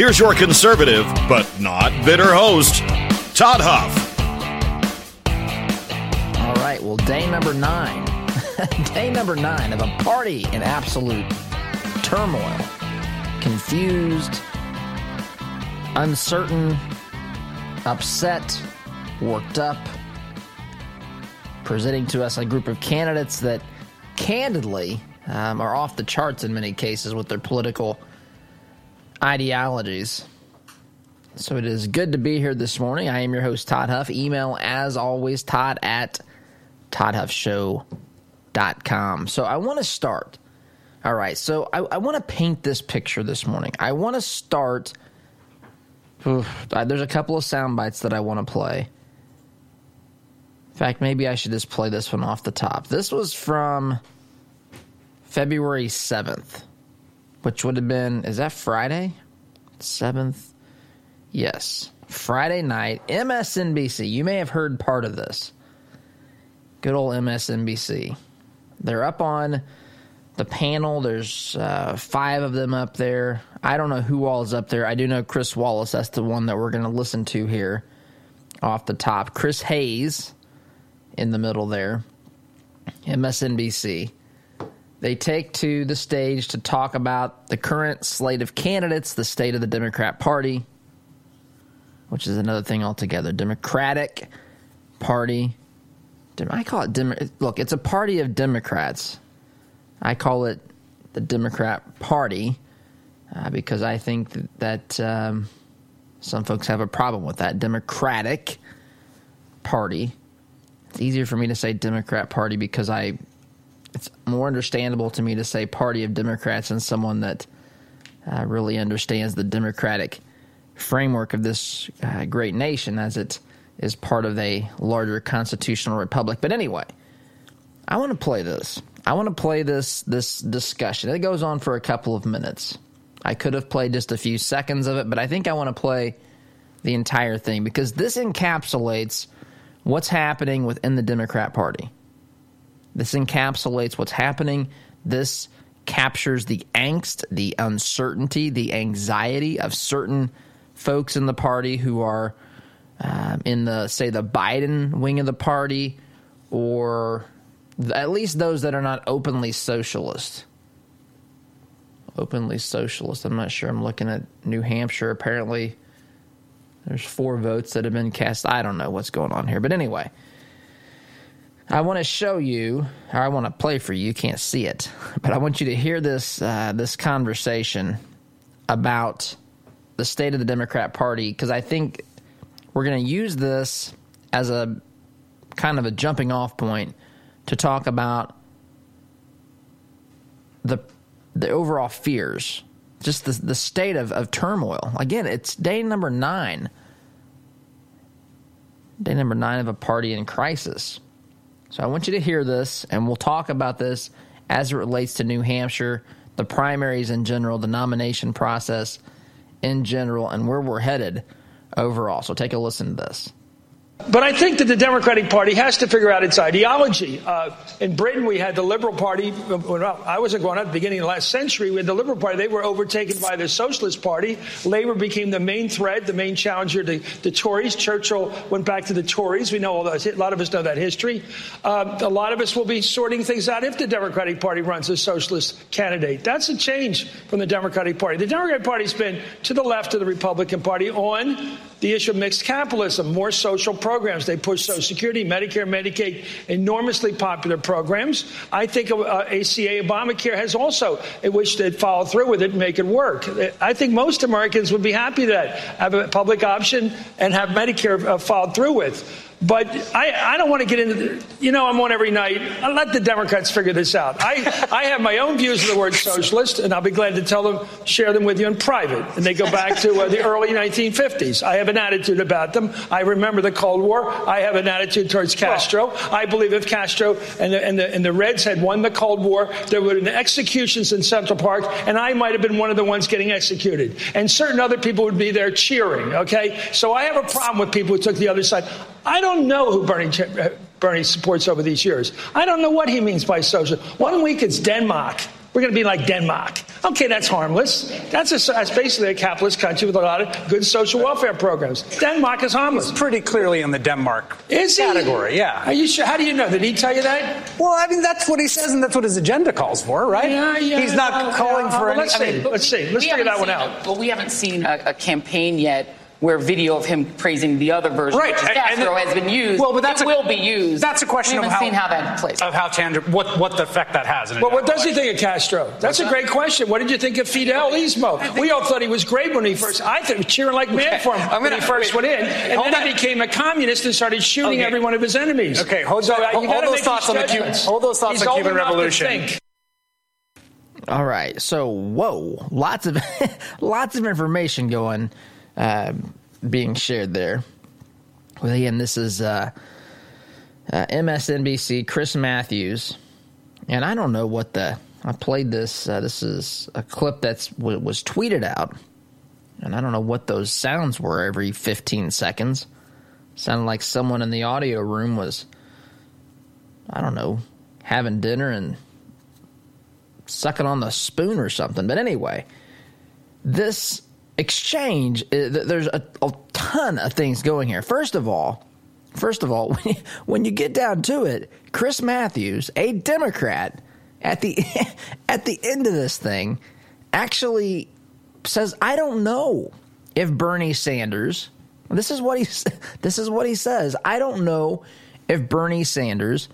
Here's your conservative, but not bitter host, Todd Huff. All right, well, day number nine. day number nine of a party in absolute turmoil, confused, uncertain, upset, worked up, presenting to us a group of candidates that candidly um, are off the charts in many cases with their political ideologies. So it is good to be here this morning. I am your host, Todd Huff. Email, as always, todd at toddhuffshow.com. So I want to start. All right, so I, I want to paint this picture this morning. I want to start. Oof, there's a couple of sound bites that I want to play. In fact, maybe I should just play this one off the top. This was from February 7th which would have been, is that Friday? 7th? Yes. Friday night, MSNBC. You may have heard part of this. Good old MSNBC. They're up on the panel. There's uh, five of them up there. I don't know who all is up there. I do know Chris Wallace. That's the one that we're going to listen to here off the top. Chris Hayes in the middle there. MSNBC. They take to the stage to talk about the current slate of candidates, the state of the Democrat Party, which is another thing altogether. Democratic Party. I call it Dem- look. It's a party of Democrats. I call it the Democrat Party uh, because I think that, that um, some folks have a problem with that Democratic Party. It's easier for me to say Democrat Party because I it's more understandable to me to say party of Democrats than someone that uh, really understands the democratic framework of this uh, great nation as it is part of a larger constitutional republic. But anyway, I want to play this. I want to play this this discussion. It goes on for a couple of minutes. I could have played just a few seconds of it, but I think I want to play the entire thing because this encapsulates what's happening within the Democrat Party. This encapsulates what's happening. This captures the angst, the uncertainty, the anxiety of certain folks in the party who are um, in the, say, the Biden wing of the party, or at least those that are not openly socialist. Openly socialist. I'm not sure. I'm looking at New Hampshire. Apparently, there's four votes that have been cast. I don't know what's going on here. But anyway. I want to show you, or I want to play for you. You can't see it, but I want you to hear this uh, this conversation about the state of the Democrat Party because I think we're going to use this as a kind of a jumping off point to talk about the the overall fears, just the the state of, of turmoil. Again, it's day number nine. Day number nine of a party in crisis. So I want you to hear this, and we'll talk about this as it relates to New Hampshire, the primaries in general, the nomination process in general, and where we're headed overall. So take a listen to this. But I think that the Democratic Party has to figure out its ideology. Uh, in Britain, we had the Liberal Party. When I wasn't growing up at the beginning of the last century, we had the Liberal Party. They were overtaken by the Socialist Party. Labour became the main threat, the main challenger to the Tories. Churchill went back to the Tories. We know that. A lot of us know that history. Uh, a lot of us will be sorting things out if the Democratic Party runs a socialist candidate. That's a change from the Democratic Party. The Democratic Party's been to the left of the Republican Party on the issue of mixed capitalism, more social programs. They push Social Security, Medicare, Medicaid, enormously popular programs. I think uh, ACA, Obamacare has also, in which they follow through with it and make it work. I think most Americans would be happy that have a public option and have Medicare uh, followed through with. But I, I don't want to get into, the, you know, I'm on every night. I let the Democrats figure this out. I, I have my own views of the word socialist, and I'll be glad to tell them, share them with you in private. And they go back to uh, the early 1950s. I have an attitude about them. I remember the Cold War. I have an attitude towards Castro. I believe if Castro and the, and the, and the Reds had won the Cold War, there would have been executions in Central Park, and I might have been one of the ones getting executed. And certain other people would be there cheering, okay? So I have a problem with people who took the other side. I don't know who Bernie, uh, Bernie supports over these years. I don't know what he means by social. One week it's Denmark. We're going to be like Denmark. Okay, that's harmless. That's, a, that's basically a capitalist country with a lot of good social welfare programs. Denmark is harmless. He's pretty clearly in the Denmark is category, yeah. Are you sure? How do you know? Did he tell you that? Well, I mean, that's what he says, and that's what his agenda calls for, right? Yeah, yeah. He's not well, calling yeah, for well, any. Let's see. I mean, let's see. Let's figure that one out. but we haven't seen a, a campaign yet where video of him praising the other version, right. which is Castro, and, has been used. Well, but that's it a, will be used. That's a question we of haven't how, seen how that plays. Of how tangible, what what the effect that has. well, what does he think of Castro? That's a great question. What did you think of Fidelismo? We all thought he was great when he first. I thought he was cheering like mad for him I'm when gonna, he first wait, went in, and then that. he became a communist and started shooting Okay. every one of his enemies. Okay, hold, so, that, uh, hold, those thoughts on the Cuban. judgments. Hold those thoughts He's on Cuban Revolution. All right. So, whoa, lots of lots of information going, uh, being shared there. Well, again, this is uh, uh, MSNBC. Chris Matthews, and I don't know what the. I played this. Uh, this is a clip that's was tweeted out, and I don't know what those sounds were every 15 seconds. Sounded like someone in the audio room was, I don't know, having dinner and sucking on the spoon or something. But anyway, this exchange, uh, there's a, a ton of things going here. First of all, first of all, when you, when you get down to it, Chris Matthews, a Democrat, at the at the end of this thing, actually says, "I don't know if Bernie Sanders." This is what he this is what he says. I don't know if Bernie Sanders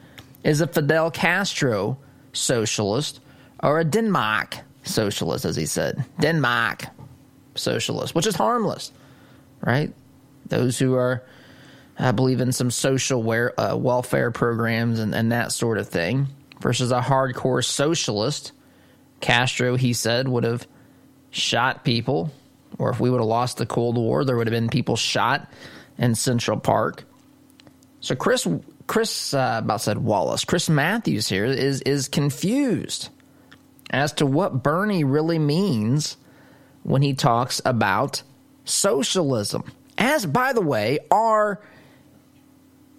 is a Fidel Castro socialist or a Denmark socialist, as he said. Denmark socialist, which is harmless, right? Those who are, I believe, in some social uh, welfare programs and, and that sort of thing, versus a hardcore socialist. Castro, he said, would have shot people, or if we would have lost the Cold War, there would have been people shot in Central Park. So Chris, Chris, uh, about said Wallace, Chris Matthews here is is confused as to what Bernie really means when he talks about socialism. As, by the way, are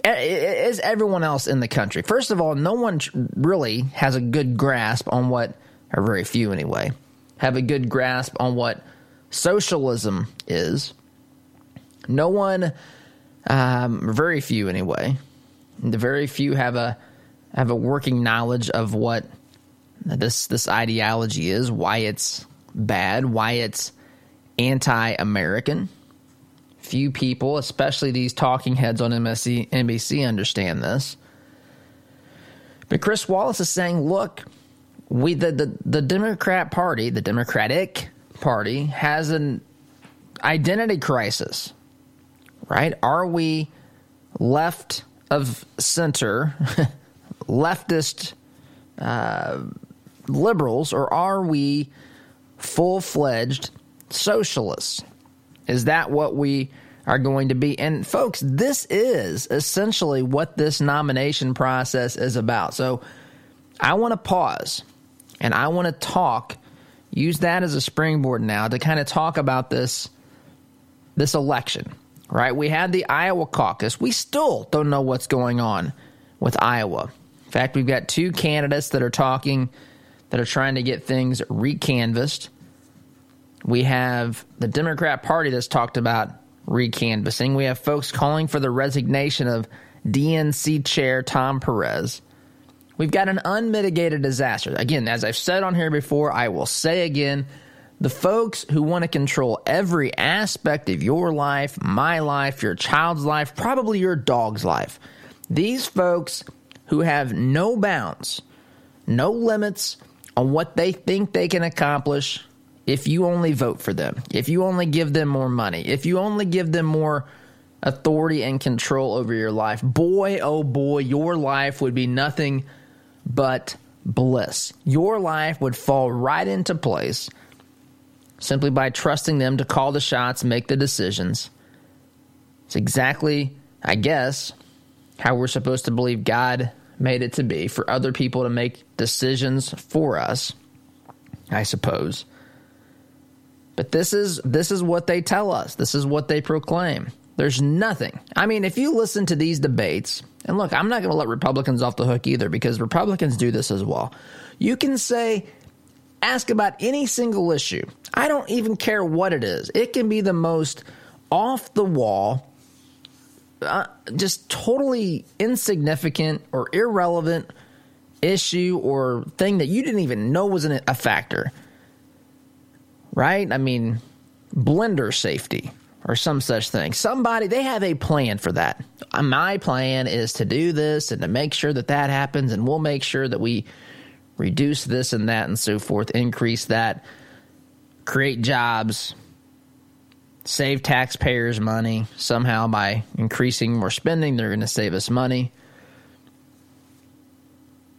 is everyone else in the country. First of all, no one really has a good grasp on what, or very few anyway, have a good grasp on what socialism is. No one, um, very few anyway, the very few have a have a working knowledge of what this this ideology is, why it's bad, why it's anti-American. Few people, especially these talking heads on NBC, understand this. But Chris Wallace is saying, look, we the, the, the Democrat Party, the Democratic Party, has an identity crisis. Right? Are we left of center, leftist uh, liberals, or are we full fledged socialists? Is that what we are going to be? And folks, this is essentially what this nomination process is about. So I want to pause and I want to talk, use that as a springboard now to kind of talk about this this election. right? We had the Iowa caucus. We still don't know what's going on with Iowa. In fact, we've got two candidates that are talking, that are trying to get things recanvassed. We have the Democrat Party that's talked about recanvassing. We have folks calling for the resignation of DNC Chair Tom Perez. We've got an unmitigated disaster. Again, as I've said on here before, I will say again the folks who want to control every aspect of your life, my life, your child's life, probably your dog's life. These folks who have no bounds, no limits on what they think they can accomplish if you only vote for them, if you only give them more money, if you only give them more authority and control over your life, boy, oh boy, your life would be nothing but bliss. Your life would fall right into place simply by trusting them to call the shots, make the decisions. It's exactly, I guess, how we're supposed to believe God made it to be for other people to make decisions for us, I suppose. But this is this is what they tell us. This is what they proclaim. There's nothing. I mean, if you listen to these debates, and look, I'm not going to let Republicans off the hook either because Republicans do this as well. You can say ask about any single issue. I don't even care what it is. It can be the most off the wall, uh, just totally insignificant or irrelevant issue or thing that you didn't even know was a factor. Right? I mean, blender safety or some such thing. Somebody, they have a plan for that. Uh, my plan is to do this and to make sure that that happens, and we'll make sure that we reduce this and that and so forth, increase that, create jobs, save taxpayers money somehow by increasing more spending. They're going to save us money.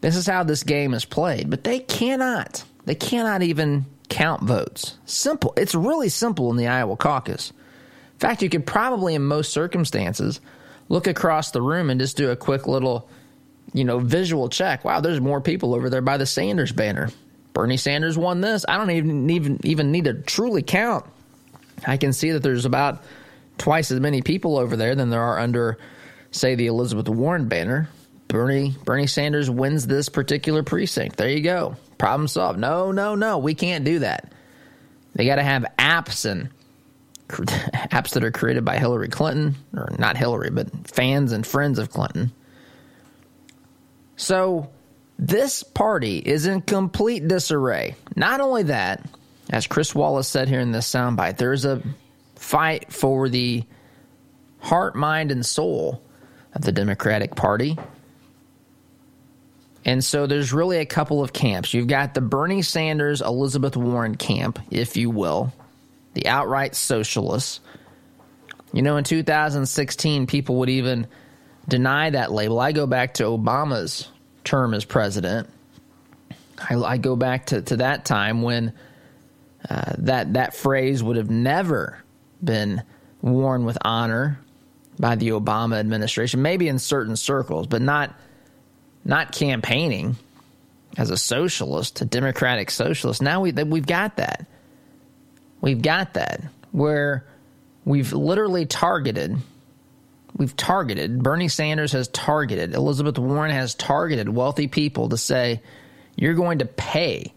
This is how this game is played, but they cannot. They cannot even count votes. Simple. It's really simple in the Iowa caucus. In fact, you could probably, in most circumstances, look across the room and just do a quick little you know, visual check. Wow, there's more people over there by the Sanders banner. Bernie Sanders won this. I don't even even even need to truly count. I can see that there's about twice as many people over there than there are under, say, the Elizabeth Warren banner. Bernie Bernie Sanders wins this particular precinct. There you go. Problem solved. No, no, no. We can't do that. They got to have apps and apps that are created by Hillary Clinton, or not Hillary, but fans and friends of Clinton so this party is in complete disarray. Not only that, as Chris Wallace said here in this soundbite, there's a fight for the heart, mind, and soul of the Democratic Party. And so there's really a couple of camps. You've got the Bernie Sanders, Elizabeth Warren camp, if you will, the outright socialists. You know, in 2016, people would even deny that label. I go back to Obama's term as president. I, I go back to, to that time when uh, that that phrase would have never been worn with honor by the Obama administration. Maybe in certain circles, but not not campaigning as a socialist, a democratic socialist. Now we we've got that. We've got that where we've literally targeted we've targeted, Bernie Sanders has targeted, Elizabeth Warren has targeted wealthy people to say, you're going to pay.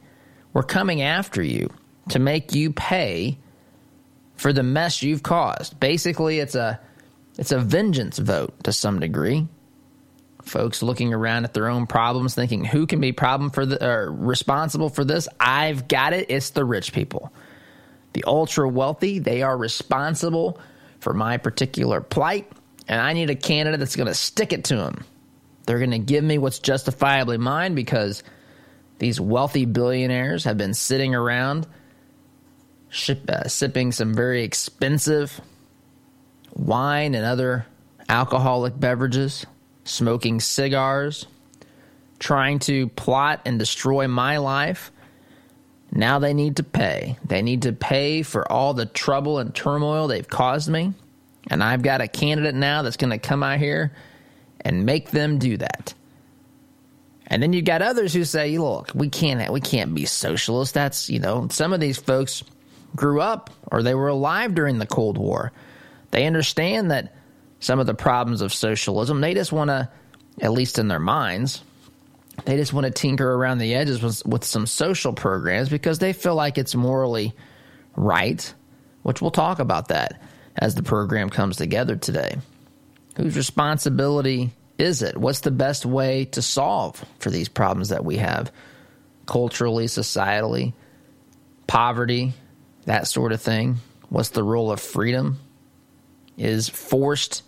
We're coming after you to make you pay for the mess you've caused. Basically, it's a it's a vengeance vote to some degree. Folks looking around at their own problems, thinking, "Who can be problem for the or responsible for this?" I've got it. It's the rich people, the ultra wealthy. They are responsible for my particular plight and I need a candidate that's going to stick it to them. They're going to give me what's justifiably mine because these wealthy billionaires have been sitting around ship, uh, sipping some very expensive wine and other alcoholic beverages, smoking cigars, trying to plot and destroy my life. Now they need to pay. They need to pay for all the trouble and turmoil they've caused me. And I've got a candidate now that's going to come out here and make them do that. And then you've got others who say, "Look, we can't we can't be socialist. That's, you know, some of these folks grew up or they were alive during the Cold War. They understand that some of the problems of socialism, they just want to, at least in their minds, they just want to tinker around the edges with, with some social programs because they feel like it's morally right, which we'll talk about that as the program comes together today. Whose responsibility is it? What's the best way to solve for these problems that we have culturally, societally, poverty, that sort of thing? What's the role of freedom? Is forced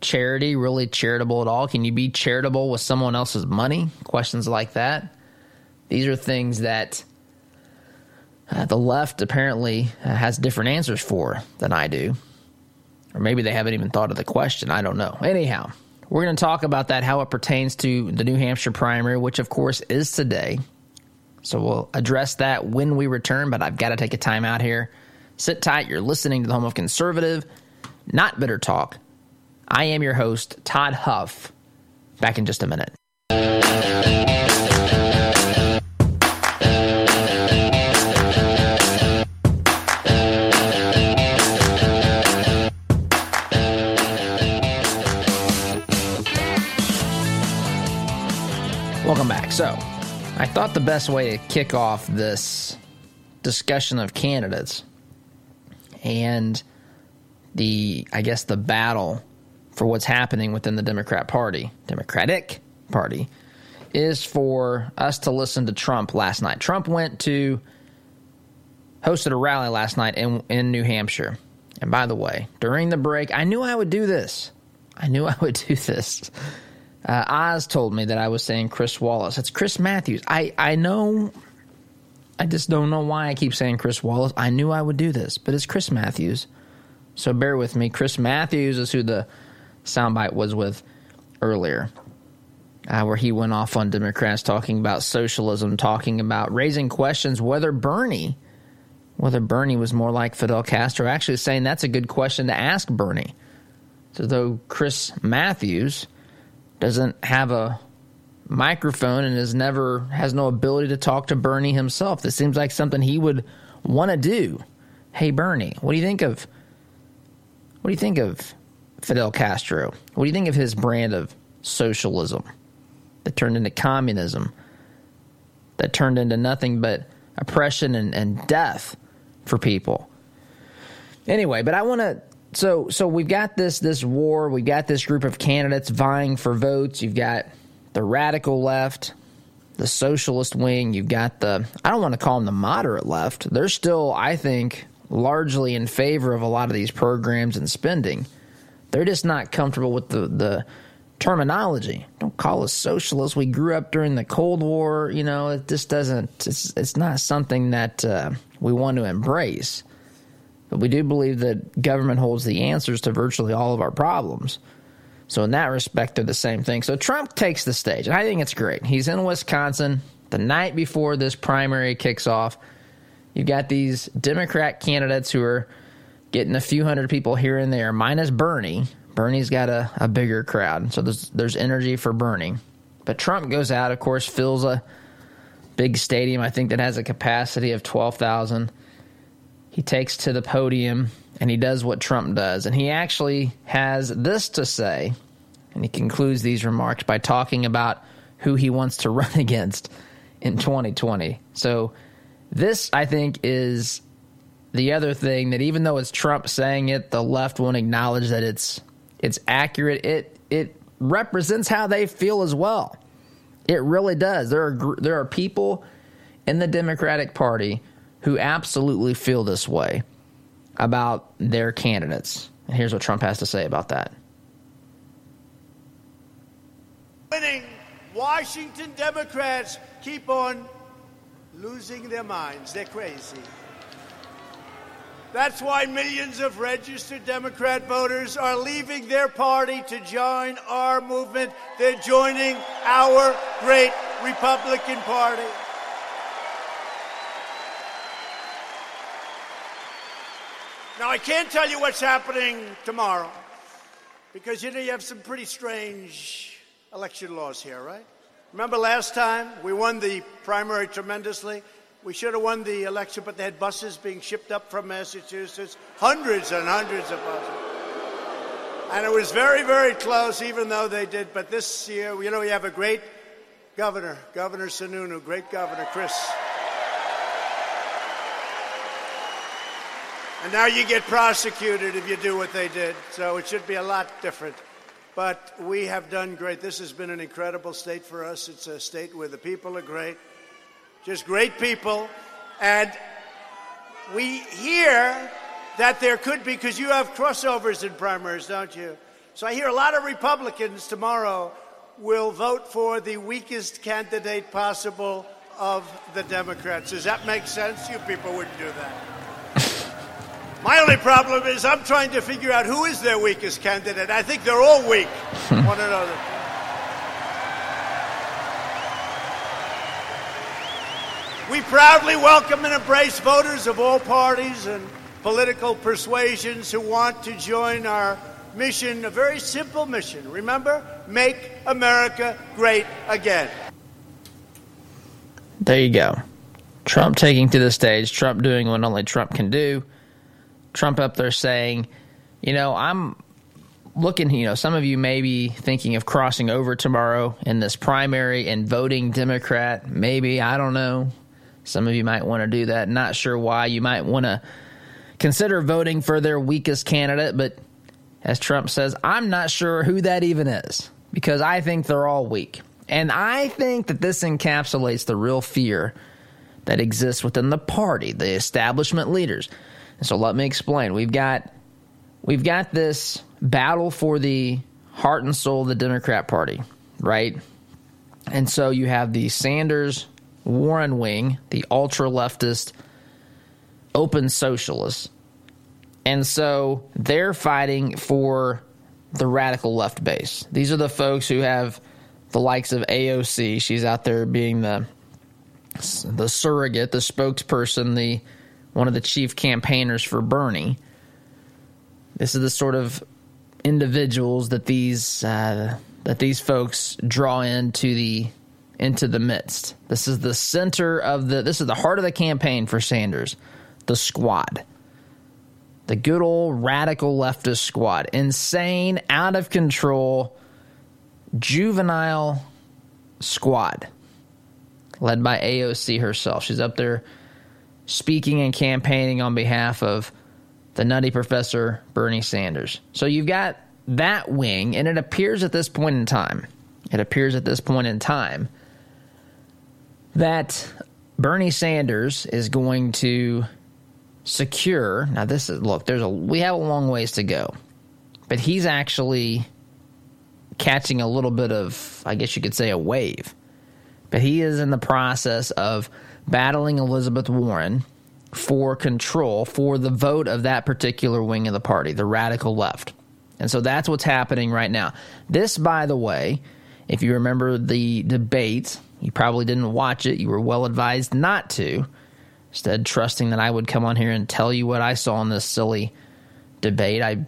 charity really charitable at all? Can you be charitable with someone else's money? Questions like that. These are things that uh, the left apparently has different answers for than I do. Or maybe they haven't even thought of the question. I don't know. Anyhow, we're going to talk about that, how it pertains to the New Hampshire primary, which of course is today. So we'll address that when we return, but I've got to take a time out here. Sit tight. You're listening to the home of conservative, not bitter talk. I am your host, Todd Huff. Back in just a minute. Welcome back. So, I thought the best way to kick off this discussion of candidates and the, I guess, the battle for what's happening within the Democrat Party, Democratic Party, is for us to listen to Trump last night. Trump went to hosted a rally last night in in New Hampshire. And by the way, during the break, I knew I would do this. I knew I would do this. Uh, Oz told me that I was saying Chris Wallace. It's Chris Matthews. I, I know. I just don't know why I keep saying Chris Wallace. I knew I would do this, but it's Chris Matthews. So bear with me. Chris Matthews is who the soundbite was with earlier, uh, where he went off on Democrats talking about socialism, talking about raising questions whether Bernie, whether Bernie was more like Fidel Castro. Actually, saying that's a good question to ask Bernie. So though Chris Matthews doesn't have a microphone and has never has no ability to talk to Bernie himself. This seems like something he would want to do. Hey Bernie, what do you think of what do you think of Fidel Castro? What do you think of his brand of socialism that turned into communism? That turned into nothing but oppression and, and death for people. Anyway, but I want to so so we've got this this war, we've got this group of candidates vying for votes. You've got the radical left, the socialist wing, you've got the I don't want to call them the moderate left. They're still, I think, largely in favor of a lot of these programs and spending. They're just not comfortable with the the terminology. Don't call us socialists. We grew up during the Cold War. You know, it just doesn't. It's it's not something that uh, we want to embrace. But we do believe that government holds the answers to virtually all of our problems. So in that respect, they're the same thing. So Trump takes the stage, and I think it's great. He's in Wisconsin the night before this primary kicks off. You've got these Democrat candidates who are getting a few hundred people here and there, minus Bernie. Bernie's got a, a bigger crowd, so there's there's energy for Bernie. But Trump goes out, of course, fills a big stadium. I think that has a capacity of twelve thousand he takes to the podium and he does what Trump does. And he actually has this to say, and he concludes these remarks by talking about who he wants to run against in 2020. So, this, I think, is the other thing that even though it's Trump saying it, the left won't acknowledge that it's it's accurate. It it represents how they feel as well. It really does. There are there are people in the Democratic Party who absolutely feel this way about their candidates. And here's what Trump has to say about that. Winning Washington Democrats keep on losing their minds. They're crazy. That's why millions of registered Democrat voters are leaving their party to join our movement. They're joining our great Republican Party. I can't tell you what's happening tomorrow because you know you have some pretty strange election laws here, right? Remember last time we won the primary tremendously? We should have won the election, but they had buses being shipped up from Massachusetts, hundreds and hundreds of buses. And it was very, very close, even though they did. But this year, you know, we have a great governor, Governor Sununu, great governor, Chris. And now you get prosecuted if you do what they did. So it should be a lot different. But we have done great. This has been an incredible state for us. It's a state where the people are great, just great people. And we hear that there could be, because you have crossovers in primaries, don't you? So I hear a lot of Republicans tomorrow will vote for the weakest candidate possible of the Democrats. Does that make sense? You people wouldn't do that. My only problem is I'm trying to figure out who is their weakest candidate. I think they're all weak, one another. We proudly welcome and embrace voters of all parties and political persuasions who want to join our mission, a very simple mission. Remember, make America great again. There you go. Trump taking to the stage, Trump doing what only Trump can do. Trump up there saying, you know, I'm looking, you know, some of you may be thinking of crossing over tomorrow in this primary and voting Democrat. Maybe, I don't know. Some of you might want to do that. Not sure why. You might want to consider voting for their weakest candidate, but as Trump says, I'm not sure who that even is because I think they're all weak. And I think that this encapsulates the real fear that exists within the party, the establishment leaders. So let me explain. We've got we've got this battle for the heart and soul of the Democrat Party, right? And so you have the Sanders Warren wing, the ultra leftist open socialists. And so they're fighting for the radical left base. These are the folks who have the likes of AOC. She's out there being the the surrogate, the spokesperson, the one of the chief campaigners for Bernie. This is the sort of individuals that these uh, that these folks draw into the into the midst. This is the center of the this is the heart of the campaign for Sanders, the squad. The good old radical leftist squad. Insane, out of control, juvenile squad led by AOC herself. She's up there speaking and campaigning on behalf of the nutty professor Bernie Sanders. So you've got that wing, and it appears at this point in time, it appears at this point in time that Bernie Sanders is going to secure. Now, this is look. There's a we have a long ways to go, but he's actually catching a little bit of, I guess you could say, a wave. But he is in the process of battling Elizabeth Warren for control for the vote of that particular wing of the party, the radical left. And so that's what's happening right now. This, by the way, if you remember the debate, you probably didn't watch it. You were well advised not to. Instead, trusting that I would come on here and tell you what I saw in this silly debate. I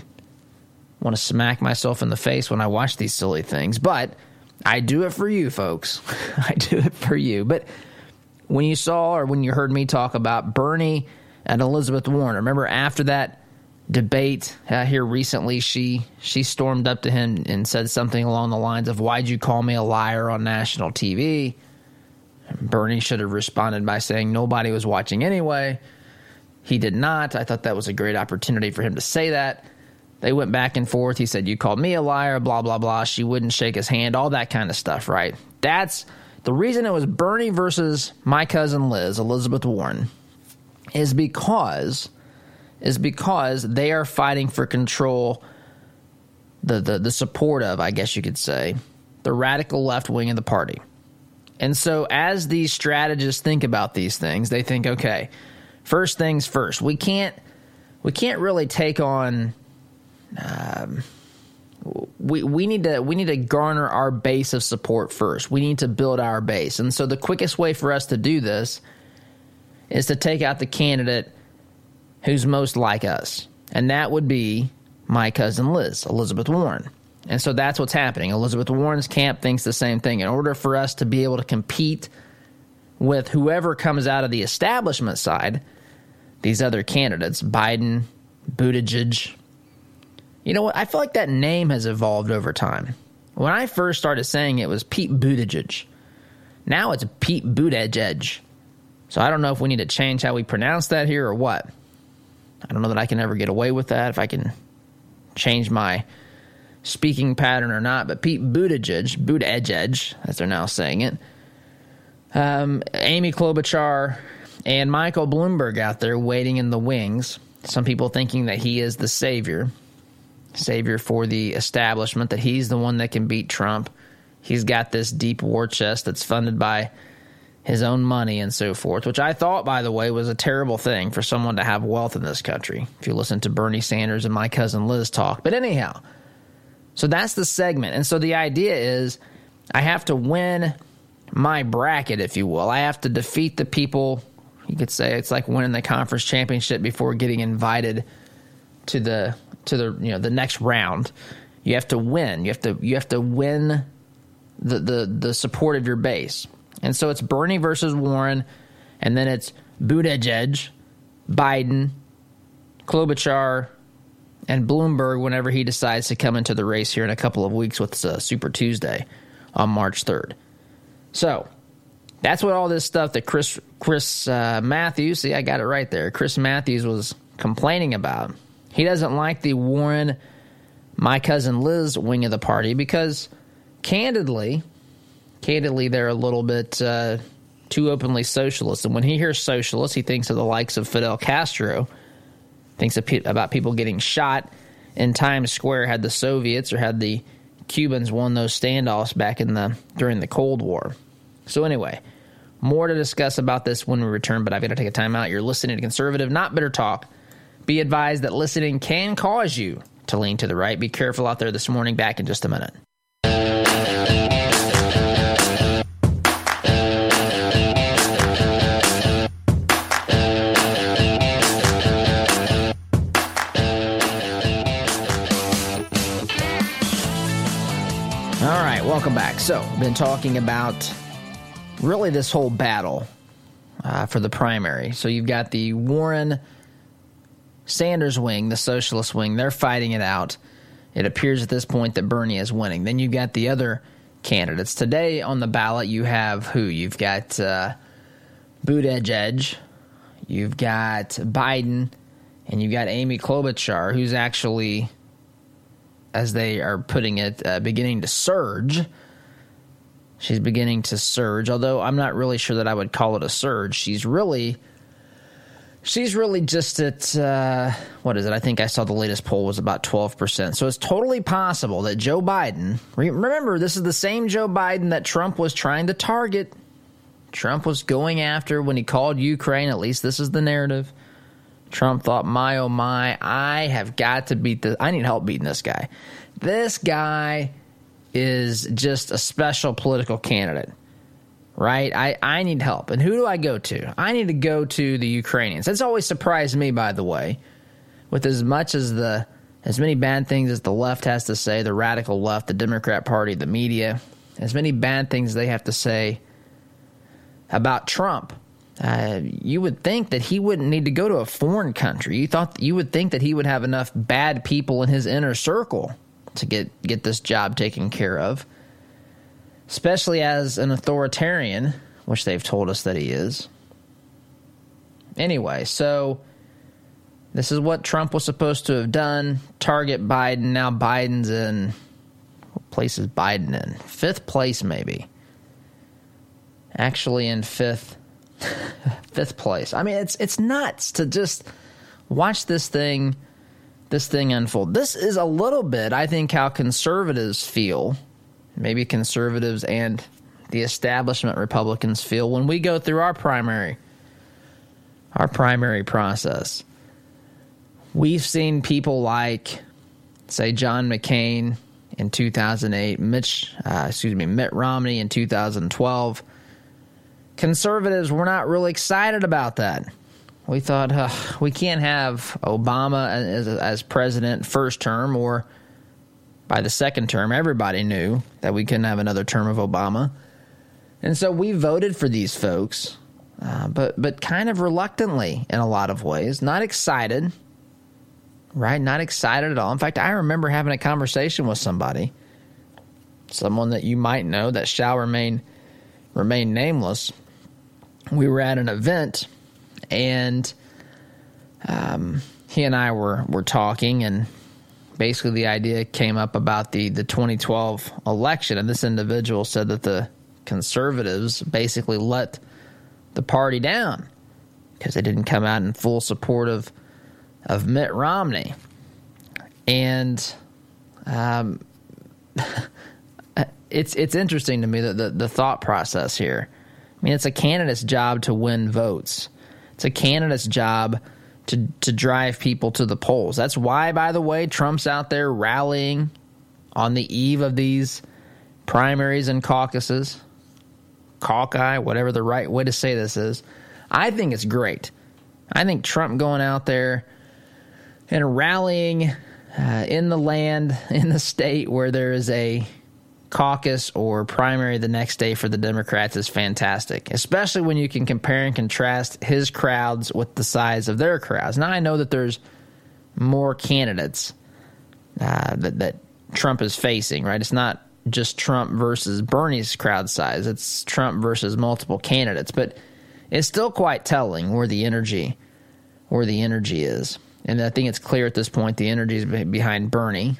want to smack myself in the face when I watch these silly things, but I do it for you, folks. I do it for you. But when you saw or when you heard me talk about Bernie and Elizabeth Warren, remember after that debate uh, here recently, she she stormed up to him and said something along the lines of "Why'd you call me a liar on national TV?" Bernie should have responded by saying nobody was watching anyway. He did not. I thought that was a great opportunity for him to say that. They went back and forth. He said, You called me a liar, blah, blah, blah. She wouldn't shake his hand, all that kind of stuff, right? That's the reason it was Bernie versus my cousin Liz, Elizabeth Warren, is because is because they are fighting for control the, the, the support of, I guess you could say, the radical left wing of the party. And so as these strategists think about these things, they think, okay, first things first, we can't we can't really take on um, we we need to we need to garner our base of support first. We need to build our base. And so the quickest way for us to do this is to take out the candidate who's most like us. And that would be my cousin Liz, Elizabeth Warren. And so that's what's happening. Elizabeth Warren's camp thinks the same thing. In order for us to be able to compete with whoever comes out of the establishment side, these other candidates, Biden, Buttigieg, You know what? I feel like that name has evolved over time. When I first started saying it, was Pete Buttigieg. Now it's Pete Buttigieg. So I don't know if we need to change how we pronounce that here or what. I don't know that I can ever get away with that, if I can change my speaking pattern or not. But Pete Buttigieg, Buttigieg, as they're now saying it, um, Amy Klobuchar, and Michael Bloomberg out there waiting in the wings. Some people thinking that he is the savior, savior for the establishment, that he's the one that can beat Trump. He's got this deep war chest that's funded by his own money and so forth, which I thought, by the way, was a terrible thing for someone to have wealth in this country. If you listen to Bernie Sanders and my cousin Liz talk. But anyhow, so that's the segment. And so the idea is I have to win my bracket, if you will. I have to defeat the people. You could say it's like winning the conference championship before getting invited to the to the you know the next round. You have to win. You have to you have to win the the the support of your base. And so it's Bernie versus Warren, and then it's Buttigieg, Biden, Klobuchar, and Bloomberg whenever he decides to come into the race here in a couple of weeks with uh, Super Tuesday on March 3rd. So that's what all this stuff that Chris Chris uh, Matthews, see, I got it right there. Chris Matthews was complaining about. He doesn't like the Warren, my cousin Liz wing of the party because, candidly, candidly, they're a little bit uh, too openly socialist. And when he hears socialist, he thinks of the likes of Fidel Castro, thinks about people getting shot in Times Square had the Soviets or had the Cubans won those standoffs back in the during the Cold War. So anyway, more to discuss about this when we return, but I've got to take a time out. You're listening to Conservative, not Bitter Talk. Be advised that listening can cause you to lean to the right. Be careful out there this morning. Back in just a minute. All right, welcome back. So, been talking about really this whole battle uh, for the primary. So you've got the Warren Sanders wing, the socialist wing, they're fighting it out. It appears at this point that Bernie is winning. Then you've got the other candidates. Today on the ballot, you have who? You've got uh, Buttigieg, Edge, you've got Biden, and you've got Amy Klobuchar, who's actually as they are putting it, uh, beginning to surge. She's beginning to surge, although I'm not really sure that I would call it a surge. She's really, she's really just at uh, what is it? I think I saw the latest poll was about 12 percent. So it's totally possible that Joe Biden. Remember, this is the same Joe Biden that Trump was trying to target. Trump was going after when he called Ukraine. At least this is the narrative. Trump thought, my oh my, I have got to beat this. I need help beating this guy. This guy is just a special political candidate, right? I, I need help. And who do I go to? I need to go to the Ukrainians. That's always surprised me, by the way, with as much as the as many bad things as the left has to say, the radical left, the Democrat Party, the media, as many bad things they have to say about Trump uh, you would think that he wouldn't need to go to a foreign country. You thought you would think that he would have enough bad people in his inner circle to get get this job taken care of, especially as an authoritarian, which they've told us that he is. Anyway, so this is what Trump was supposed to have done. Target Biden. Now Biden's in what place is Biden in? Fifth place, maybe. Actually, in fifth fifth place. I mean, it's it's nuts to just watch this thing this thing unfold. This is a little bit, I think, how conservatives feel. Maybe conservatives and the establishment Republicans feel when we go through our primary our primary process. We've seen people like, say, John McCain in 2008, Mitch, uh, excuse me, Mitt Romney in 2012 conservatives were not really excited about that. We thought uh, we can't have Obama as, as president first term or by the second term. Everybody knew that we couldn't have another term of Obama. And so we voted for these folks, uh, but but kind of reluctantly in a lot of ways, not excited, right? Not excited at all. In fact, I remember having a conversation with somebody, someone that you might know that shall remain remain nameless. We were at an event, and um, he and I were were talking, and basically the idea came up about the the 2012 election, and this individual said that the conservatives basically let the party down because they didn't come out in full support of of Mitt Romney, and um, it's it's interesting to me that the, the thought process here. I mean, it's a candidate's job to win votes. It's a candidate's job to to drive people to the polls. That's why, by the way, Trump's out there rallying on the eve of these primaries and caucuses, caucus, whatever the right way to say this is. I think it's great. I think Trump going out there and rallying uh, in the land, in the state where there is a caucus or primary the next day for the Democrats is fantastic, especially when you can compare and contrast his crowds with the size of their crowds. Now, I know that there's more candidates uh, that, that Trump is facing, right? It's not just Trump versus Bernie's crowd size, it's Trump versus multiple candidates, but it's still quite telling where the energy where the energy is. And I think it's clear at this point the energy is behind Bernie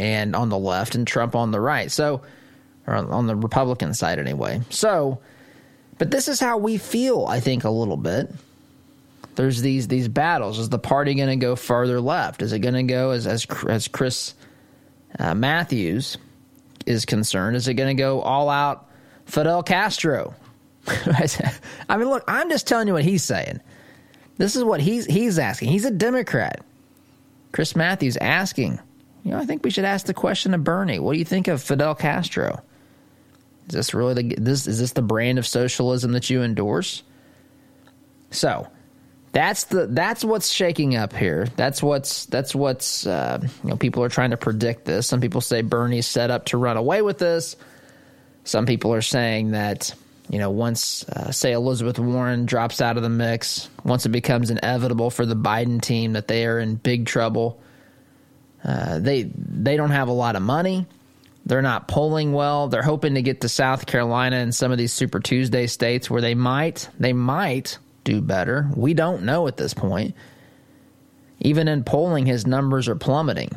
and on the left and Trump on the right. So, or on the Republican side anyway. So, but this is how we feel, I think, a little bit. There's these these battles. Is the party going to go farther left? Is it going to go as as as Chris uh, Matthews is concerned? Is it going to go all out Fidel Castro? I mean, look, I'm just telling you what he's saying. This is what he's he's asking. He's a Democrat. Chris Matthews asking you know, I think we should ask the question of Bernie. What do you think of Fidel Castro? Is this really the this is this the brand of socialism that you endorse? So, that's the that's what's shaking up here. That's what's that's what's uh, you know people are trying to predict this. Some people say Bernie's set up to run away with this. Some people are saying that you know once uh, say Elizabeth Warren drops out of the mix, once it becomes inevitable for the Biden team that they are in big trouble uh, they they don't have a lot of money. They're not polling well. They're hoping to get to South Carolina and some of these Super Tuesday states where they might they might do better. We don't know at this point. Even in polling, his numbers are plummeting.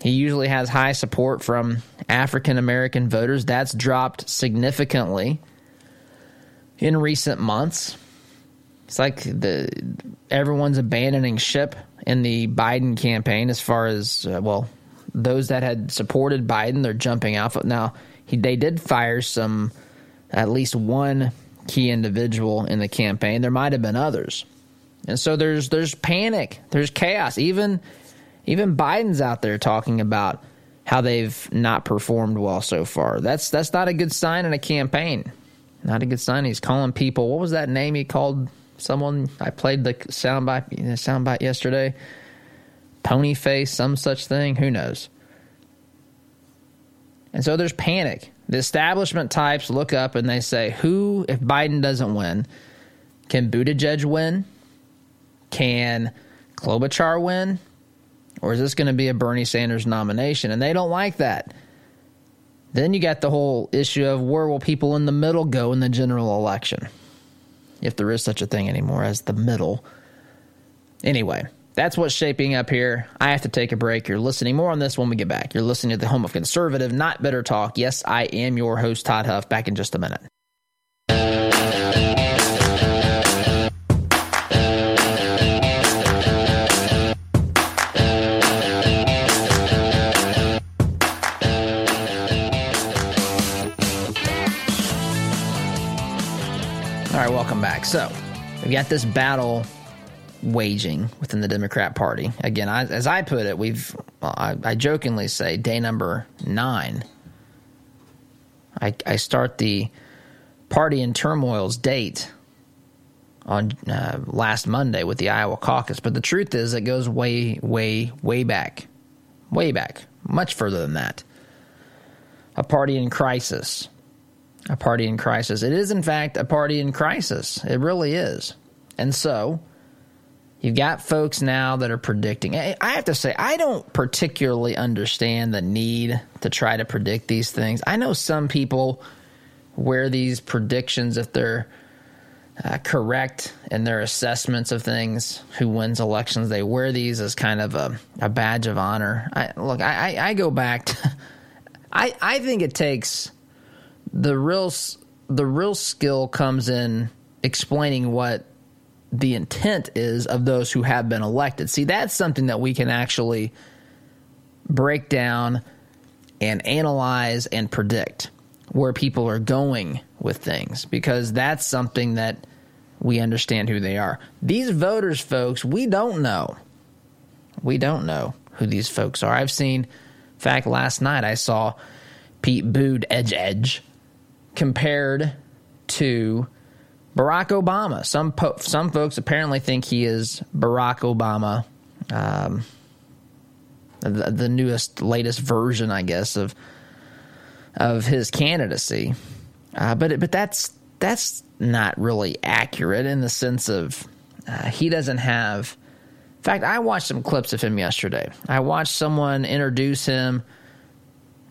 He usually has high support from African American voters. That's dropped significantly in recent months. It's like the everyone's abandoning ship in the Biden campaign as far as uh, well those that had supported Biden they're jumping out now he, they did fire some at least one key individual in the campaign. There might have been others. And so there's there's panic. There's chaos. Even even Biden's out there talking about how they've not performed well so far. That's that's not a good sign in a campaign. Not a good sign. He's calling people what was that name he called someone I played the soundbite soundbite yesterday. Pony face, some such thing. Who knows? And so there's panic. The establishment types look up and they say, "Who, if Biden doesn't win, can Buttigieg win? Can Klobuchar win? Or is this going to be a Bernie Sanders nomination?" And they don't like that. Then you got the whole issue of where will people in the middle go in the general election? If there is such a thing anymore as the middle. Anyway, that's what's shaping up here. I have to take a break. You're listening more on this when we get back. You're listening to the home of conservative, not bitter talk. Yes, I am your host, Todd Huff. Back in just a minute. Back. So, we've got this battle waging within the Democrat Party. Again, I, as I put it, we've, well, I, I, jokingly say, day number nine. I, I start the party in turmoil's date on uh, last Monday with the Iowa caucus, but the truth is, it goes way, way, way back. Way back. Much further than that. A party in crisis a party in crisis. It is, in fact, a party in crisis. It really is. And so, You've got folks now that are predicting. I have to say, I don't particularly understand the need to try to predict these things. I know some people wear these predictions if they're uh, correct in their assessments of things, who wins elections. They wear these as kind of a, a badge of honor. I, look, I, I, I go back to, I, I think it takes the real the real skill comes in explaining what the intent is of those who have been elected. See, that's something that we can actually break down and analyze and predict where people are going with things because that's something that we understand who they are. These voters, folks, we don't know. We don't know who these folks are. I've seen, in fact, last night I saw Pete Booed Edge Edge compared to Barack Obama. Some po- some folks apparently think he is Barack Obama, um, the, the, newest, latest version, I guess, of of his candidacy. Uh, but but that's that's not really accurate in the sense of uh, he doesn't have. In fact, I watched some clips of him yesterday. I watched someone introduce him,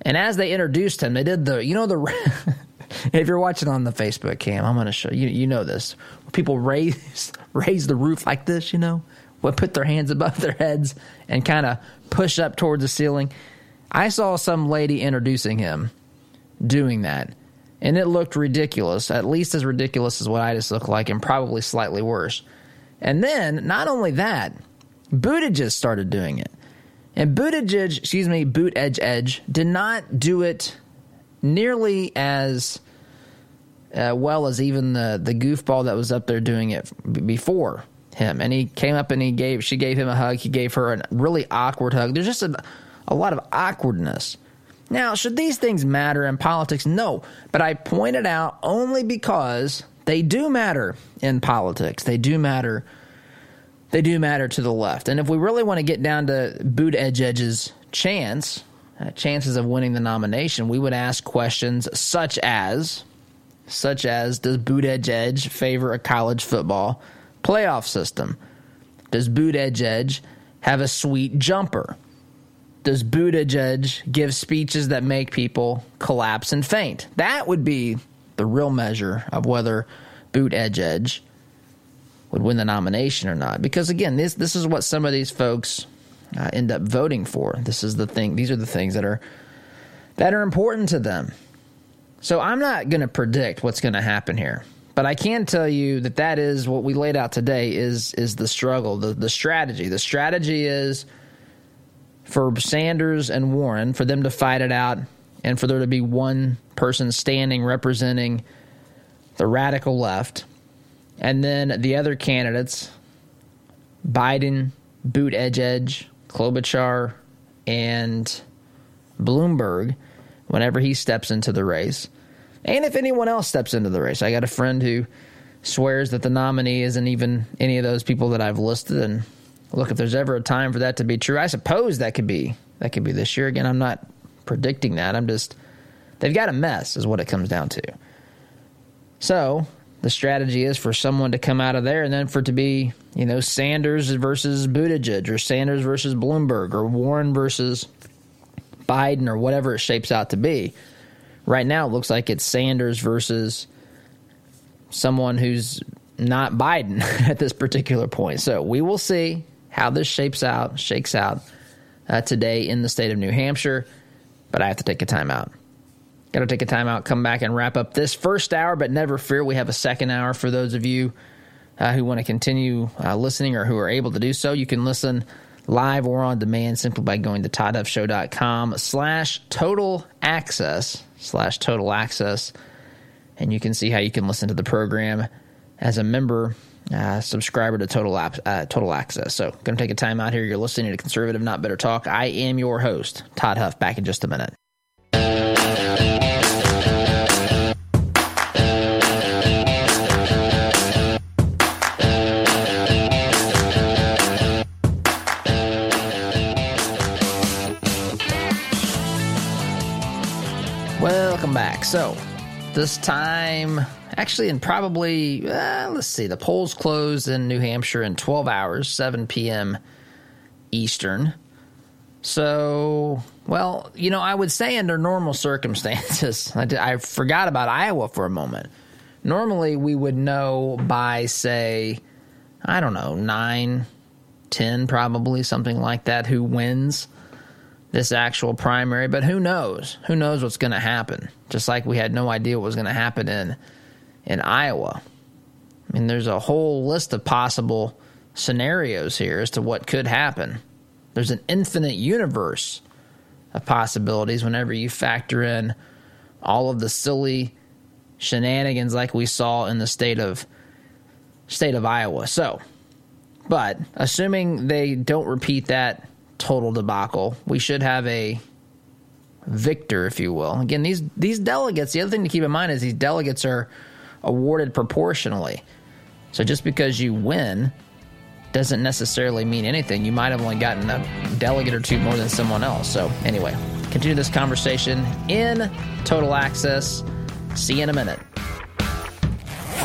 and as they introduced him, they did the you know the. if you're watching on the Facebook cam, I'm going to show you. You know this. People raise raise the roof like this. You know, would put their hands above their heads and kind of push up towards the ceiling. I saw some lady introducing him doing that, and it looked ridiculous. At least as ridiculous as what I just look like, and probably slightly worse. And then, not only that, Buttigieg started doing it. And Buttigieg, excuse me, Boot Edge Edge, did not do it nearly as uh, well as even the the goofball that was up there doing it before him. And he came up and he gave she gave him a hug. He gave her a really awkward hug. There's just a, a lot of awkwardness. Now, should these things matter in politics? No, but I pointed out only because they do matter in politics. They do matter. They do matter to the left. And if we really want to get down to Boot Edge Edge's chance, uh, chances of winning the nomination, we would ask questions such as such as does Boot Edge Edge favor a college football playoff system? Does Boot Edge Edge have a sweet jumper? Does Boot Edge Edge give speeches that make people collapse and faint? That would be the real measure of whether Boot Edge Edge would win the nomination or not. Because again, this this is what some of these folks uh, end up voting for. This is the thing. These are the things that are that are important to them. So I'm not going to predict what's going to happen here, but I can tell you that that is what we laid out today is is the struggle, the the strategy. The strategy is for Sanders and Warren for them to fight it out and for there to be one person standing representing the radical left and then the other candidates Biden, Boot Edge Edge, Klobuchar, and Bloomberg whenever he steps into the race. And if anyone else steps into the race, I got a friend who swears that the nominee isn't even any of those people that I've listed. And look, if there's ever a time for that to be true, I suppose that could be that could be this year. Again, I'm not predicting that. I'm just they've got a mess, is what it comes down to. So the strategy is for someone to come out of there and then for it to be, you know, Sanders versus Buttigieg or Sanders versus Bloomberg or Warren versus Biden or whatever it shapes out to be. Right now, it looks like it's Sanders versus someone who's not Biden at this particular point. So we will see how this shapes out, shakes out uh, today in the state of New Hampshire. But I have to take a timeout. Got to take a timeout, come back and wrap up this first hour. But never fear, we have a second hour for those of you uh, who want to continue uh, listening or who are able to do so. You can listen live or on demand simply by going to toddhuffshow.com slash total access slash total access and you can see how you can listen to the program as a member uh, subscriber to total app, uh, total access. So to take a time out here. You're listening to conservative not better talk. I am your host todd huff back in just a minute So, this time actually in probably uh, let's see, the polls close in New Hampshire in 12 hours, 7 p.m. Eastern. So, well, you know, I would say under normal circumstances, I, did, I forgot about Iowa for a moment. Normally, we would know by, say, I don't know, 9, 10, probably, something like that, who wins this actual primary. But who knows? Who knows what's going to happen? Just like we had no idea what was going to happen in, in Iowa. I mean, there's a whole list of possible scenarios here as to what could happen. There's an infinite universe of possibilities whenever you factor in all of the silly shenanigans like we saw in the state of state of Iowa. So, but assuming they don't repeat that total debacle, we should have a victor, if you will. Again, these these delegates. The other thing to keep in mind is these delegates are awarded proportionally. So just because you win doesn't necessarily mean anything. You might have only gotten a delegate or two more than someone else. So, anyway, continue this conversation in Total Access. See you in a minute.